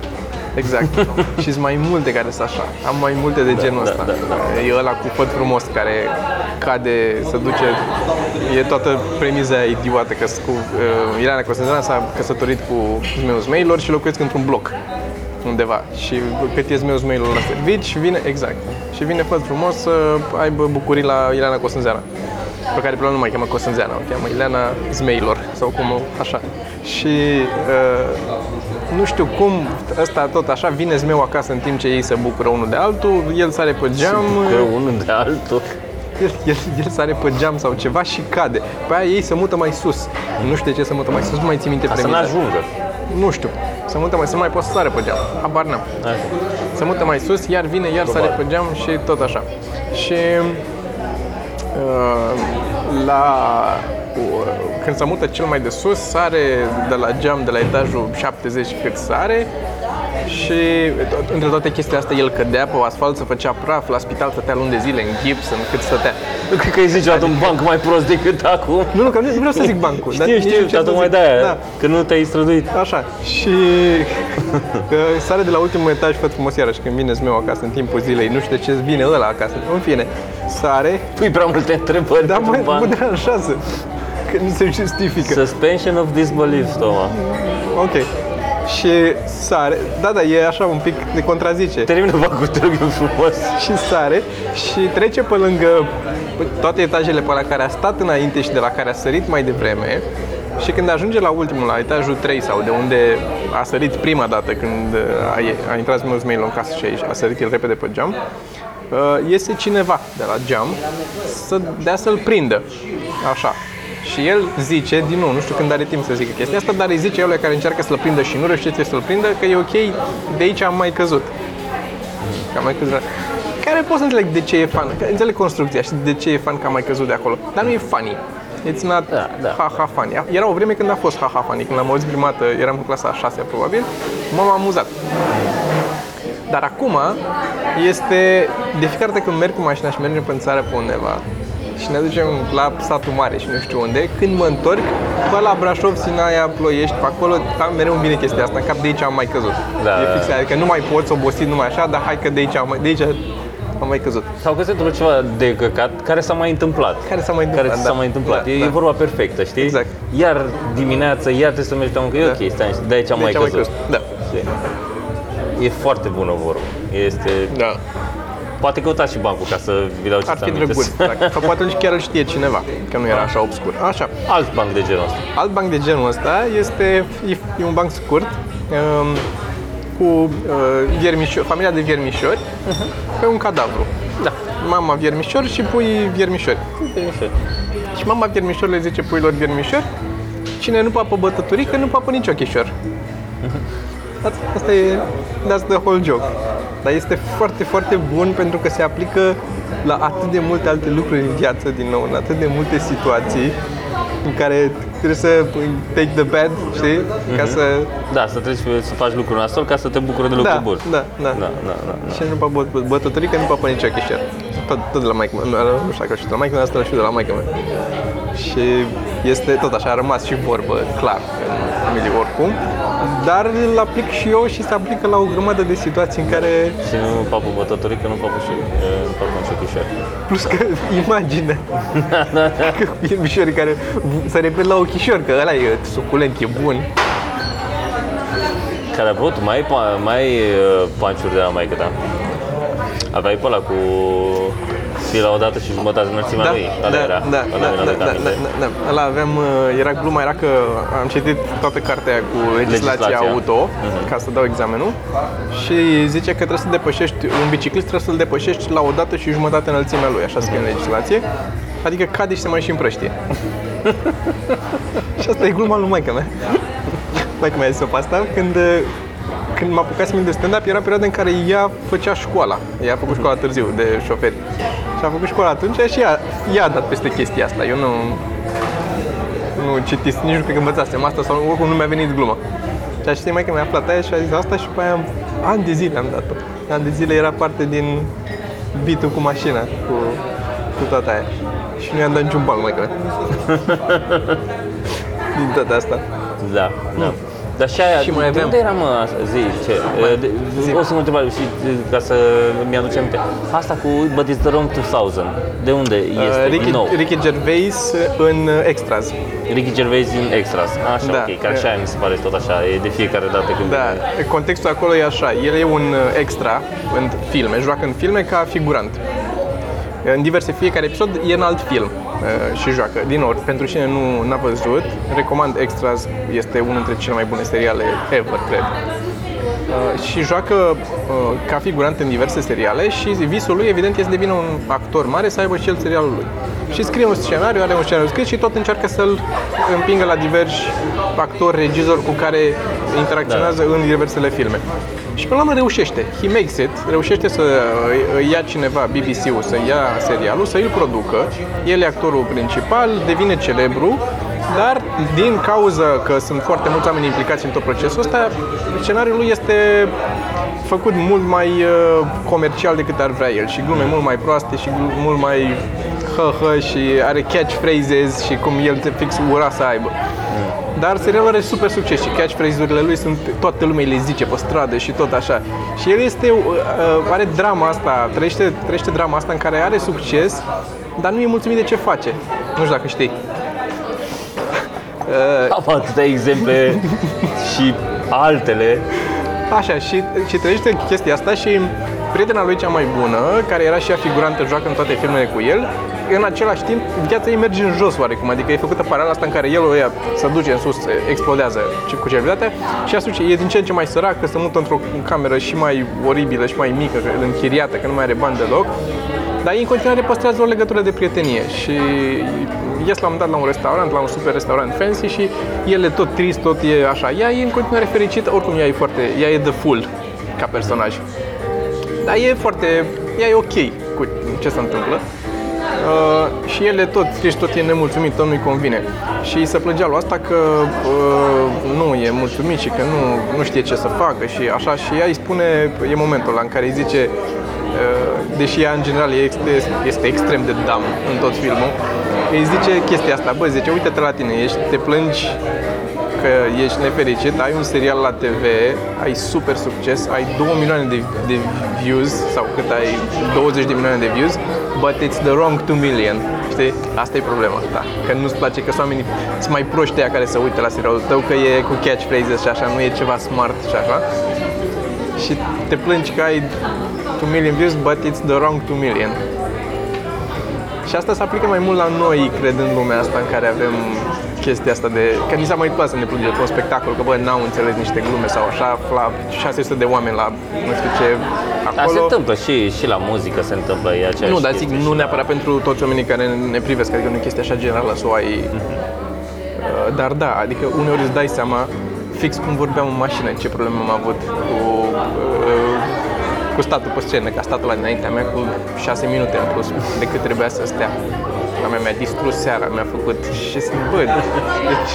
Exact. și sunt mai multe care sunt așa. Am mai multe de genul da, ăsta. da, da. E ăla cu făt frumos care cade, se duce. E toată premiza aia idiotă că cu uh, Ileana Costantana s-a căsătorit cu zmeu zmeilor și locuiesc într-un bloc undeva. Și cât e zmeu zmeilor ăsta? Vin și vine, exact. Și vine făt frumos să aibă bucurii la Ileana Costânzeana pe care probabil nu mai cheamă Costânzeana, o cheamă Ileana Zmeilor sau cum, așa. Și uh, nu știu cum, ăsta tot așa, vine zmeu acasă în timp ce ei se bucură unul de altul, el sare pe geam, Că unul de altul. el, el, el sare pe geam sau ceva și cade. Pe aia ei se mută mai sus. Nu știu de ce se mută mai sus, nu mai țin minte Ca să nu premiza. ajungă. Nu știu. Se mută mai, să nu mai poți să sare pe geam. Habar n-am. Așa. Se mută mai sus, iar vine, iar sare pe geam și tot așa. Și uh, la uh, când se mută cel mai de sus, sare de la geam de la etajul 70 cât sare și tot, între toate chestiile astea el cădea pe asfalt, se făcea praf, la spital stătea luni de zile în gips, în cât stătea. Nu cred că ai niciodată un banc mai prost decât acum. Nu, nu, că nu, nu vreau să zic bancul. dar Știu, nici știu, nu ce dar să tocmai zic. de-aia, Da, că nu te-ai străduit. Așa. Și că sare de la ultimul etaj, făt frumos iarăși, când vine meu acasă în timpul zilei, nu știu de ce vine ăla acasă. În fine, sare, Pui prea multe întrebări dar pentru mai mă banc. deranjează. Că nu se justifică. Suspension of disbelief, Toma. Ok. Și sare, da, da, e așa un pic de contrazice. Termină bancul, te rog eu frumos. și sare și trece pe lângă toate etajele pe la care a stat înainte și de la care a sărit mai devreme și când ajunge la ultimul, la etajul 3 sau de unde a sărit prima dată când a, ie- a intrat Smail în casă și a sărit el repede pe geam, uh, iese cineva de la geam să dea să-l prindă. Așa. Și el zice, din nou, nu știu când are timp să zică chestia asta, dar îi zice el care încearcă să-l prindă și nu reușește să-l prindă că e ok, de aici am mai căzut. Că am mai căzut. Care pot să înțeleg de ce e fan, că înțeleg construcția și de ce e fan că am mai căzut de acolo, dar nu e funny. It's not Da, da. ha-ha funny. Era o vreme când a fost ha-ha funny, când l-am auzit prima dată, eram în clasa a 6 probabil, m-am amuzat. Dar acum este, de fiecare dată când merg cu mașina și mergem pe țară pe undeva și ne ducem la satul mare și nu știu unde, când mă întorc, pe la Brașov, Sinaia, Ploiești, pe acolo, am, mereu îmi vine chestia asta, în cap de aici am mai căzut. Da, e da, fix, da. adică nu mai poți obosit numai așa, dar hai că de aici am mai, de aici am mai căzut. Sau că se întâmplă ceva de căcat care s-a mai întâmplat. Care s-a mai Care întâmplat, ți s-a da. mai întâmplat. Da, e, da. e vorba perfectă, știi? Exact. Iar dimineața, iar trebuie să mergi la muncă. E ok, stai, de aici am De mai aici am mai căzut. căzut. Da. Știi? E foarte bună vorbă. Este... Da. Poate căutați și bancul ca să vi le Ar aduceți fi aminte. drăguț. Dacă, sau poate nici chiar îl știe cineva, că nu era așa obscur. Așa. Alt banc de genul ăsta. Alt banc de genul ăsta este e, e un banc scurt um, cu uh, viermișori, familia de viermișori pe un cadavru. Da. Mama viermișor și pui viermișori. Și mama viermișor le zice puilor viermișori, cine nu papă bătăturică, nu papă nici ochișor. Asta, asta e, that's the whole joke. Dar este foarte, foarte bun pentru că se aplică la atât de multe alte lucruri în viață, din nou, în atât de multe situații în care trebuie să take the bad, știi? Ca să... Da, să treci să faci lucruri nasol ca să te bucuri de lucruri Da, bune. da, da. da, da, da, da. Și nu papă bă- bătăturică, nu papă nici ochișor. Tot, tot de la maică mea. Nu, nu știu dacă știu de la maică mea, asta știu de la maică mea. Și este tot așa, a rămas și vorbă, clar, în familie oricum. Dar îl aplic și eu și se aplică la o grămadă de situații în care, Și nu papă bătătorică, nu papă și e, nu papă nici ochișori. plus că imagine, că viermișorii care se repet la ochișor, că ăla e suculent, e bun. Care a avut mai, pa- mai uh, panciuri de la maică ta. Aveai pe ăla cu fila o dată și jumătate înălțimea lui. Ăla era. da, Ăla da, mi-l da, aduc da, aminte. da, da, da. Ăla aveam, uh, era gluma, era că am citit toată cartea cu legislația, Legislația. auto, ca să dau examenul, și zice că trebuie să depășești, un biciclist trebuie să-l depășești la o dată și jumătate înălțimea lui, așa scrie în legislație, adică cade și se mai și împrăștie. și asta e gluma lui maica mea. Maica mea a zis-o pe asta, când uh, când m-a apucat să de stand-up, era perioada în care ea făcea școala. Ea a făcut școala târziu de șoferi. Și a făcut școala atunci și ea, ea a dat peste chestia asta. Eu nu, nu citis, nici nu cred că învățasem asta sau oricum nu mi-a venit gluma. Și așa știi mai că mi-a aflat aia și a zis asta și pe aia am, ani de zile am dat-o. Ani de zile era parte din bitul cu mașina, cu, cu toată aia. Și nu i-am dat niciun ban, mai din toată asta. Da, da. Dar și aia, Și mai de aveam. unde era mă, zi, ce? De, o singură întrebare și ca să mi-aduce aminte. Asta cu But it's the wrong 2000, de unde este Uh, Ricky, nou? Ricky Gervais în uh, Extras. Ricky Gervais din Extras. Așa, Da. ok, că așa mi se pare tot așa, e de fiecare dată când Da, contextul acolo e așa. El e un uh, extra în filme, joacă în filme ca figurant. În diverse, fiecare episod e în alt film uh, și joacă. Din nou, pentru cine nu n-a văzut, recomand Extras, este unul dintre cele mai bune seriale ever, cred. Uh, și joacă uh, ca figurant în diverse seriale și visul lui, evident, este să devină un actor mare, să aibă și el serialul lui. Și scrie un scenariu, are un scenariu scris și tot încearcă să-l împingă la diversi actori, regizori cu care interacționează da. în diversele filme. Și până la urmă reușește. He makes it, reușește să îi ia cineva, BBC-ul, să ia serialul, să îl producă. El e actorul principal, devine celebru, dar din cauza că sunt foarte mulți oameni implicați în tot procesul ăsta, scenariul lui este făcut mult mai uh, comercial decât ar vrea el și glume mult mai proaste și glu- mult mai hă, și are catchphrases și cum el te fix ura să aibă. Dar serialul are super succes și catchphrase-urile lui sunt, toată lumea le zice pe stradă și tot așa. Și el este, uh, uh, are drama asta, trăiește, trăiește drama asta în care are succes, dar nu e mulțumit de ce face. Nu știu dacă știi. Am atâtea exemple și altele. Așa, și, și trăiește chestia asta și prietena lui cea mai bună, care era și ea figurantă, joacă în toate filmele cu el, în același timp, viața ei merge în jos oarecum, adică e făcută paralela asta în care el o ia, se duce în sus, explodează cu celebritatea și asuce, e din ce în ce mai săracă, se mută într-o cameră și mai oribilă și mai mică, închiriată, că nu mai are bani deloc, dar ei în continuare păstrează o legătură de prietenie și ies la un moment dat la un restaurant, la un super restaurant fancy și el e tot trist, tot e așa. Ea e în continuare fericită, oricum ea e foarte, ea e the full ca personaj. Dar e foarte, ea e ok cu ce se întâmplă. Uh, și el e tot trist, tot e nemulțumit, tot nu-i convine. Și se plângea lui asta că uh, nu e mulțumit și că nu, nu știe ce să facă și așa. Și ea îi spune, e momentul ăla în care îi zice, uh, deși ea în general este, este extrem de dam în tot filmul, îi zice chestia asta, bă, zice, uite-te la tine, ești, te plângi că ești nefericit, ai un serial la TV, ai super succes, ai 2 milioane de, de views sau cât ai 20 de milioane de views, but it's the wrong 2 million. Știi? Asta e problema ta. Că nu-ți place că sunt oamenii sunt mai proști aia care se uită la serialul tău, că e cu catchphrases și așa, nu e ceva smart și așa. Și te plângi că ai 2 million views, but it's the wrong 2 million. Și asta se aplică mai mult la noi, cred, în lumea asta în care avem chestia asta de... Că ni s-a mai întâmplat să ne plângem pe un spectacol, că bă, n-au înțeles niște glume sau așa, la 600 de oameni la nu știu ce acolo. Dar se întâmplă și, și la muzică se întâmplă, e aceeași Nu, dar zic, chestie nu și neapărat pentru toți oamenii care ne privesc, adică nu e chestia așa generală să o ai... Uh, Dar da, adică uneori îți dai seama fix cum vorbeam în mașină, ce probleme am avut cu, uh, cu statul pe scenă, ca statul la dinaintea mea cu 6 minute în plus decât trebuia să stea. La mea mi-a distrus seara, mi-a făcut și să bă, deci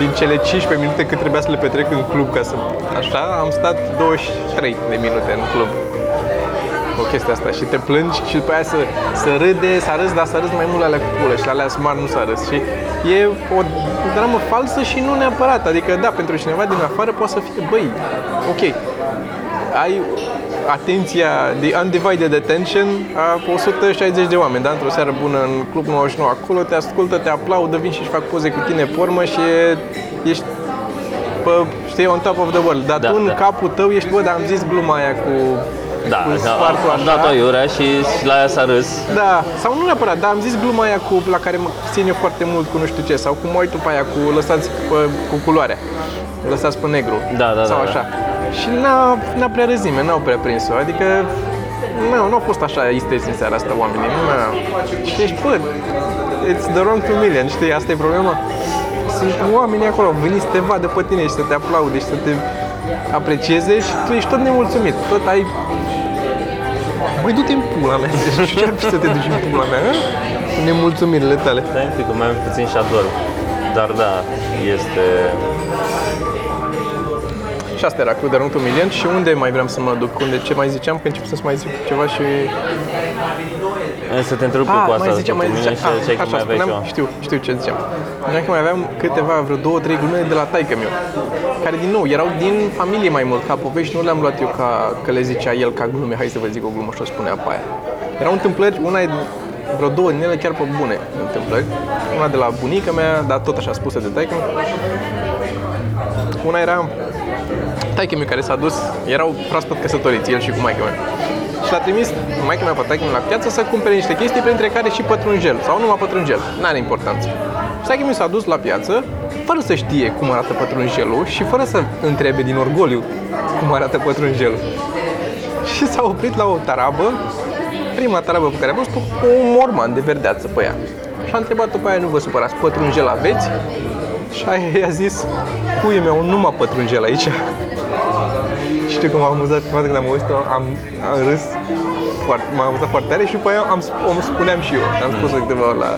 din cele 15 minute cât trebuia să le petrec în club ca să așa, am stat 23 de minute în club cu chestia asta și te plângi și după aia să, să râde, să râzi, dar să râzi mai mult la alea cu pulă și la alea smart nu s-a râs. Și e o dramă falsă și nu neapărat. Adică, da, pentru cineva din afară poate să fie, băi, ok, ai atenția, the undivided attention a 160 de oameni, da? Într-o seară bună în Club 99 acolo, te ascultă, te aplaudă, vin și fac poze cu tine pe urmă și e, ești pe, știi, on top of the world. Dar Da, tu în da. capul tău ești, bă, dar am zis gluma aia cu Da, cu da, spartul am așa. dat-o iurea și, și la ea s-a râs. Da, sau nu neapărat, dar am zis gluma aia cu, la care mă țin eu foarte mult cu nu știu ce, sau cum mă uit după aia cu lăsați pe, cu culoarea, lăsați pe negru, Da, da, sau da, da. Așa. Și n-a, n-a prea râs nimeni, n-au prea prins-o, adică nu, nu au fost așa isteți în seara asta oamenii, nu n-a. Și ești, bă, it's the wrong two million, știi, asta e problema. Sunt oameni acolo, au venit să te vadă pe tine și să te aplaude și să te aprecieze și tu ești tot nemulțumit, tot ai Băi, du-te în pula mea, nu știu ce ar fi să te duci în pula mea, hă? Cu nemulțumirile tale. Stai un pic, că mai am puțin și ador. Dar da, este... Și asta era cu The Wrong to Million și unde mai vreau să mă duc? Unde ce mai ziceam? Că încep să mai zic ceva și... Eh, Să te întrerup eu cu asta, mai ziceam, mai cu mine ziceam. și ce Ah, că mai aveai spuneam, ceva. știu, știu ce ziceam. Ziceam că mai aveam câteva, vreo două, trei glume de la taică meu care din nou erau din familie mai mult ca povești, nu le-am luat eu ca că le zicea el ca glume, hai să vă zic o glumă și o spunea pe aia. Erau întâmplări, una e vreo două din ele chiar pe bune întâmplări. Una de la bunica mea, dar tot așa spusă de taică Una era taică meu care s-a dus, erau proaspăt căsătoriți, el și cu maică mea. Și l-a trimis maica mea pe taică la piață să cumpere niște chestii, printre care și pătrunjel, sau numai pătrunjel, n-are importanță. Și taică meu s-a dus la piață, fără să știe cum arată pătrunjelul și fără să întrebe din orgoliu cum arată pătrunjelul. Și s-a oprit la o tarabă, prima tarabă pe care a văzut un morman de verdeață pe ea. Și a întrebat pe aia, nu vă supărați, pătrunjel aveți? Și aia i-a zis, puiul meu, nu mă pătrunjel aici. Știu că m-am amuzat prima dată când am auzit am, am râs foarte, m-am amuzat foarte tare și după aia am, sp- o spuneam și eu. Am spus de câteva ori la,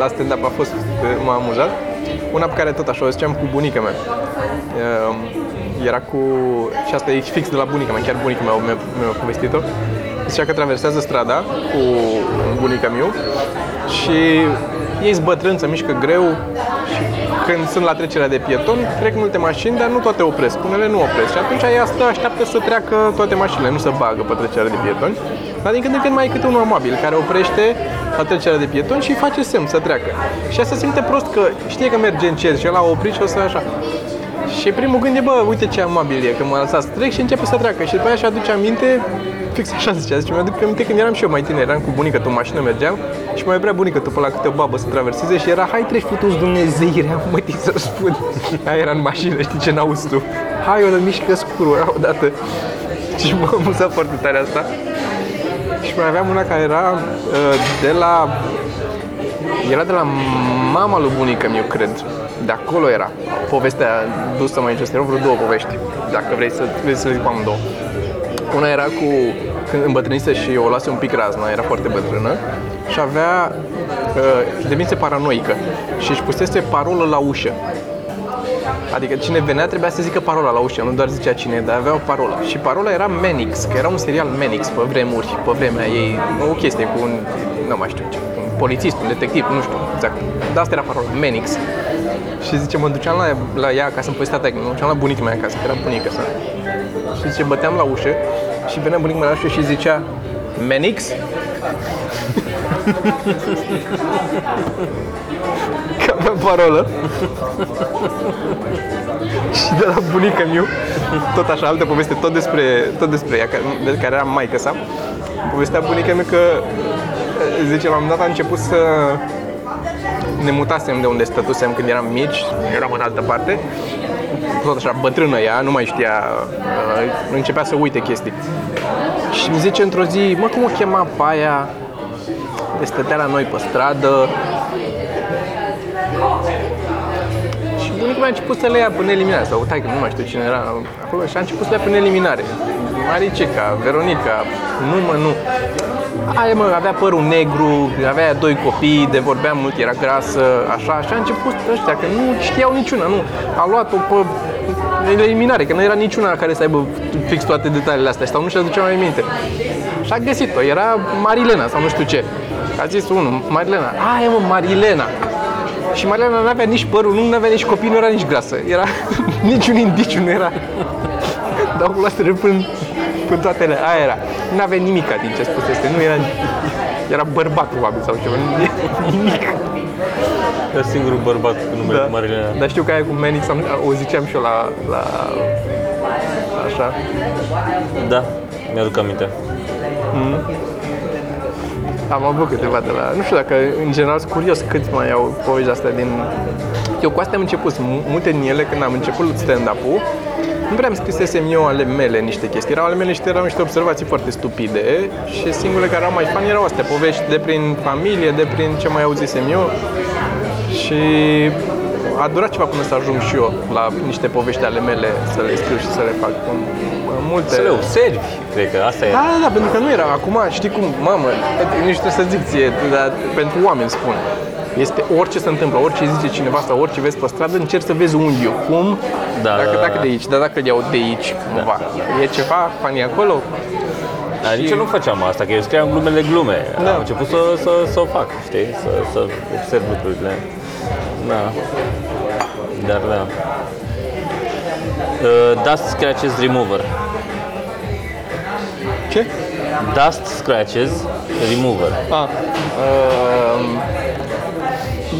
la stand-up, a fost, m-a amuzat. Una pe care tot așa o ziceam cu bunica mea. Ehm, Era cu, și asta e fix de la bunica mea, chiar bunica mea mi-a, mi-a povestit-o. zicea că traversează strada cu bunica miu și ei bătrâni, se mișcă greu și când sunt la trecerea de pieton, trec multe mașini, dar nu toate opresc. Unele nu opresc și atunci ea stă, așteaptă să treacă toate mașinile, nu să bagă pe trecerea de pietoni. Dar din când în când mai e câte unul amabil care oprește la trecerea de pieton și îi face semn să treacă. Și asta se simte prost că știe că merge încet și el a oprit și o să așa. Și primul gând e, bă, uite ce amabil e, că m-a lăsat să trec și începe să treacă. Și după aia și aduce aminte, fix așa zicea, zice, mi-aduc aminte când eram și eu mai tiner, eram cu bunica tu în mașină, mergeam și mai vrea bunica tu pe la câte o babă să traverseze și era, hai treci putu Dumnezeire, am mătit să spun. Aia era în mașină, știi ce n-auzi tu. Hai, o mișcă scurul odată. Și m-a amuzat foarte tare asta. Și mai aveam una care era uh, de la era de la mama lui bunica eu cred. De acolo era povestea dusă mai jos. Erau vreo două povești, dacă vrei să, vrei să le zic amândouă. Una era cu când îmbătrânise și o lase un pic razna, era foarte bătrână și avea, uh, devenise paranoică și își pusese parolă la ușă. Adică cine venea trebuia să zică parola la ușă, nu doar zicea cine, dar avea o parolă. Și parola era Manix, că era un serial Manix pe vremuri, pe vremea ei, o chestie cu un, nu mai știu ce, un polițist, un detectiv, nu știu exact. Dar asta era parola, Manix. Și zice, mă duceam la, la ea ca să-mi povestea mă duceam la bunica mea acasă, că era bunica sa. Și zice, băteam la ușă și venea bunica mea la ușă și zicea, Manix? Ca avea parolă. și de la bunica miu, tot așa, altă poveste, tot despre, tot despre ea, de care era maică sa, povestea bunica mea că, zice, la un dat a început să ne mutasem de unde stătusem când eram mici, eram în altă parte, tot așa, bătrână ea, nu mai știa, uh, începea să uite chestii. Și mi zice într-o zi, mă, cum o chema pe aia? De stătea la noi pe stradă, bunicul meu a început să le ia până eliminare, sau uite că nu mai știu cine era acolo, și a început să le ia până eliminare. Maricica, Veronica, nu mă, nu. Aia mă, avea părul negru, avea doi copii, de vorbea mult, era grasă, așa, și a început ăștia, că nu știau niciuna, nu. A luat-o pe eliminare, că nu era niciuna care să aibă fix toate detaliile astea, sau nu și-a ducea mai minte. Și a găsit-o, era Marilena sau nu știu ce. A zis unul, Marilena, aia mă, Marilena. Și Mariana nu avea nici părul, nu avea nici copii, nu era nici grasă. Era niciun indiciu, nu era. Dar cu până, până toate ele. Aia era. Nu avea nimic din ce spusese. Nu era... Era bărbat, probabil, sau ceva. Nimic. Era singurul bărbat cu numele da. Marilena. Dar știu că aia cu Manix o ziceam și eu la, la... Așa. Da, mi-aduc aminte. Mm. Am avut câteva de la... Nu știu dacă, în general, sunt curios cât mai au povești astea din... Eu cu astea am început, multe din ele, când am început stand-up-ul, nu prea am scrisesem eu ale mele niște chestii, erau ale mele și erau niște observații foarte stupide și singurele care erau mai fani erau astea, povești de prin familie, de prin ce mai auzisem eu și a durat ceva până să ajung și eu la niște povești ale mele să le scriu și să le fac multe... Să le observi, cred că asta e. Da, da, da, pentru că nu era. Acum, știi cum, mamă, nici trebuie să zic ție, dar pentru oameni spun. Este orice se întâmplă, orice zice cineva sau orice vezi pe stradă, încerci să vezi unghiul. Cum? Da, dacă, da, dacă da. de aici, dar dacă îl iau de aici, cumva. Da. E ceva fani acolo? Dar nici eu nu făceam asta, că eu scriam glumele glume. Da. Am început să, să, să o fac, știi? Să, să observ lucrurile. Da. Dar da. Uh, Dust Scratches Remover. Ce? Dust Scratches Remover. A, uh,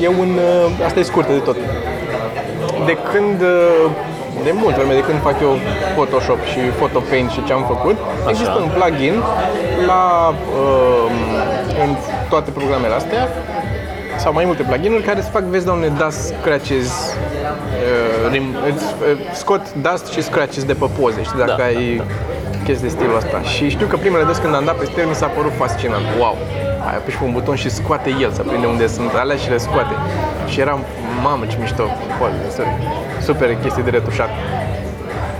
e un... Uh, asta e scurtă de tot. De când... Uh, de mult vreme, de când fac eu Photoshop și Photopaint și ce am făcut, Așa. există un plugin la, uh, în toate programele astea sau mai multe pluginuri care să fac vezi doamne dust scratches uh, rim, îți, uh, scot dust și scratches de pe poze, știi, dacă da, ai da, da. chestii de stilul ăsta. Și știu că primele dăți când am dat peste el mi s-a părut fascinant. Wow! Ai apăși pe un buton și scoate el, să prinde unde sunt alea și le scoate. Și eram, mamă ce mișto, super chestii de retușat.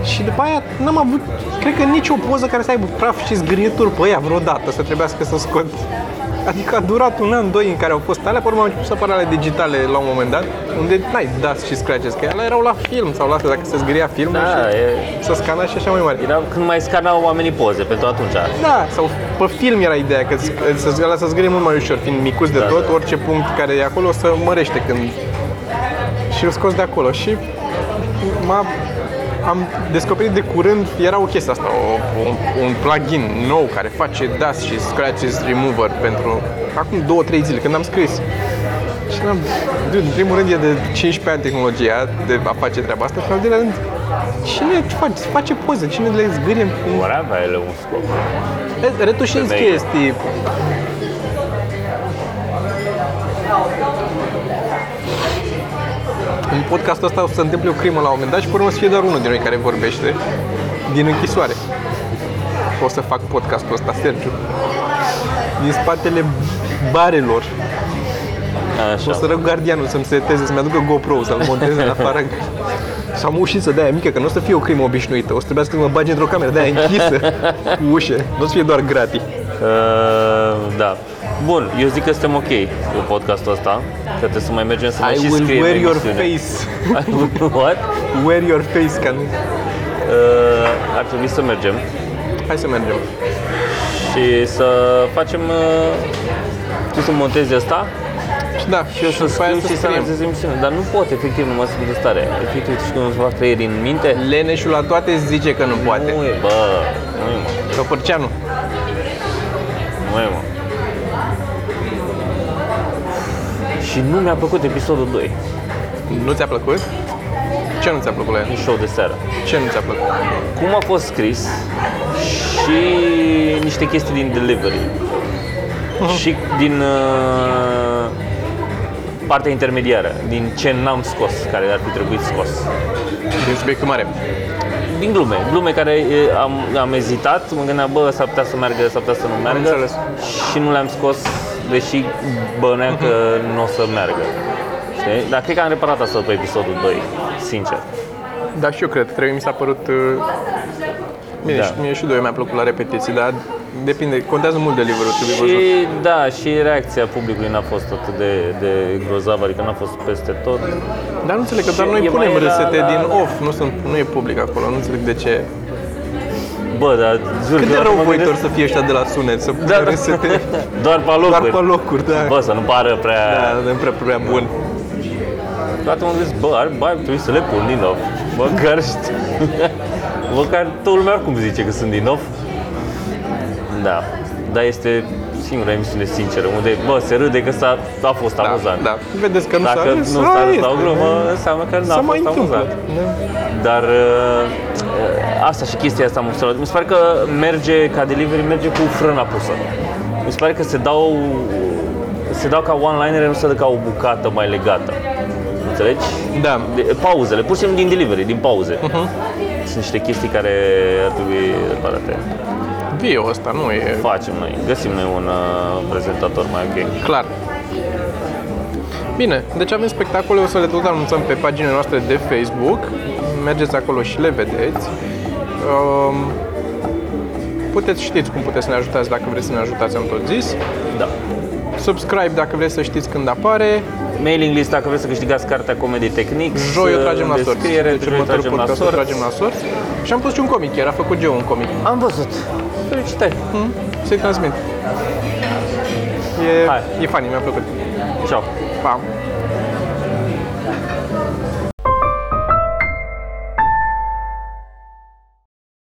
Și după aia n-am avut, cred că nicio poză care să aibă praf și zgârieturi pe ea vreodată, să trebuiască să scot Adică a durat un an, doi în care au fost alea, pe urmă au început să apară alea digitale la un moment dat, unde n-ai das și scratches, că alea erau la film sau la asta, dacă se zgâria filmul Da, și e, să scana și așa mai mare. era când mai scanau oamenii poze pentru atunci. Da, sau pe film era ideea, că să, ăla să zgârie mult mai ușor, fiind micuț de Da, tot, da. orice punct care e acolo să mărește când... Și îl scos de acolo și m-a, am descoperit de curând, era o chestie asta, o, un, un plugin nou care face dust și scratches remover pentru acum 2-3 zile, când am scris. Și am, dude, în primul rând e de 15 ani tehnologia de a face treaba asta, și în al doilea rând, cine face, face poze, cine le zgârie în Vor avea ele un scop. Retușezi Femeie. chestii. Podcastul ăsta o să se întâmple o crimă la un moment dat și pe urmă o să fie doar unul din noi care vorbește din închisoare. O să fac podcastul ăsta, Sergiu. Din spatele barelor. Așa. O să rog gardianul să-mi seteze, să-mi aducă GoPro, să-l monteze în afară. Și am o ușiță de aia mică, că nu o să fie o crimă obișnuită. O să trebuiască să mă bagi într-o cameră de aia închisă, cu ușe. Nu o să fie doar gratis. Uh, da. Bun, eu zic că suntem ok cu podcastul ăsta, că trebuie să mai mergem să mai I și will scriem wear your emisiune. face. I will What? Wear your face, ca nu... Uh, ar trebui să mergem Hai să mergem. și să facem... Uh, tu să montezi asta Și da, și eu să după aia scriu și să scriem. analizez emisiunea. Dar nu pot, efectiv, nu mă simt în stare. Efectiv, și când îți fac creierii în minte, Leneșul la toate zice că nu poate. nu e, bă, nu e, mă, Căpărceanu. nu e, mă. Și nu mi-a plăcut episodul 2, Nu ți-a plăcut? Ce nu ți-a plăcut la el? un show de seară. Ce nu ți-a plăcut? cum a fost scris și niște chestii din delivery și din uh, partea intermediară, din ce n-am scos, care ar fi trebuit scos. Din subiectul mare. Din glume, glume care e, am, am ezitat, mă gândeam, bă, s-ar putea să meargă, s-ar putea să nu meargă înțeles. și nu le-am scos, deși bănuiam că nu o să meargă. Știi? Dar cred că am reparat asta pe episodul 2, sincer. Da, și eu cred. Trebuie mi s-a părut... uh, Bine, Da. și mie și doi mi-a plăcut la repetiții, dar depinde, contează mult de livrul, trebuie văzut. Și da, și reacția publicului n-a fost atât de, de grozavă, adică n-a fost peste tot. Dar nu înțeleg că doar Și noi e punem mai la- râsete la- din off, nu, sunt, nu e public acolo, nu înțeleg de ce. Bă, dar jur Cât că de dacă rău mă voitor gândesc- să fie ăștia de la sunet, să pună Da, da. râsete Doar pe doar locuri. pe locuri, da. Bă, să nu pară prea... Da, de prea, prea bun. Toată mă gândesc, bă, ar, bă, ar trebui să le pun din nou. Măcar știu. Măcar toată lumea oricum zice că sunt din nou. Da, dar este singura emisiune sinceră, unde, bă, se râde că s-a, a fost Da, amuzant. da. Vedeți că nu Dacă s-a nu râs, s-a a, râs la o este. glumă, înseamnă că n-a Se mai fost întâmplă. amuzant. Da. Dar uh, uh, asta și chestia asta am observat. Mi se pare că merge, ca delivery, merge cu frâna pusă. Mi se pare că se dau, se dau ca one-linere, nu se dă ca o bucată mai legată. Înțelegi? Da. De, pauzele, pur și simplu din delivery, din pauze. Sunt niște chestii care ar trebui reparate. Dio ăsta nu e Facem noi, găsim noi un uh, prezentator mai ok. clar. Bine, deci avem spectacole, o să le tot anunțăm pe paginile noastre de Facebook. Mergeți acolo și le vedeți. Um, puteți știți cum puteți să ne ajutați dacă vreți să ne ajutați, am tot zis. Da. Subscribe dacă vreți să știți când apare. Mailing list dacă vreți să câștigați cartea Comedy Techniques. Joi o tragem la sorți. descriere, Deci joi o următorul tragem la podcast o sorți. tragem la sorți. Și am pus și un comic, chiar a făcut Joe un comic. Am văzut. Felicitări. Hmm? Să-i transmit. E, Hai. e funny, mi-a plăcut. Ciao. Pa!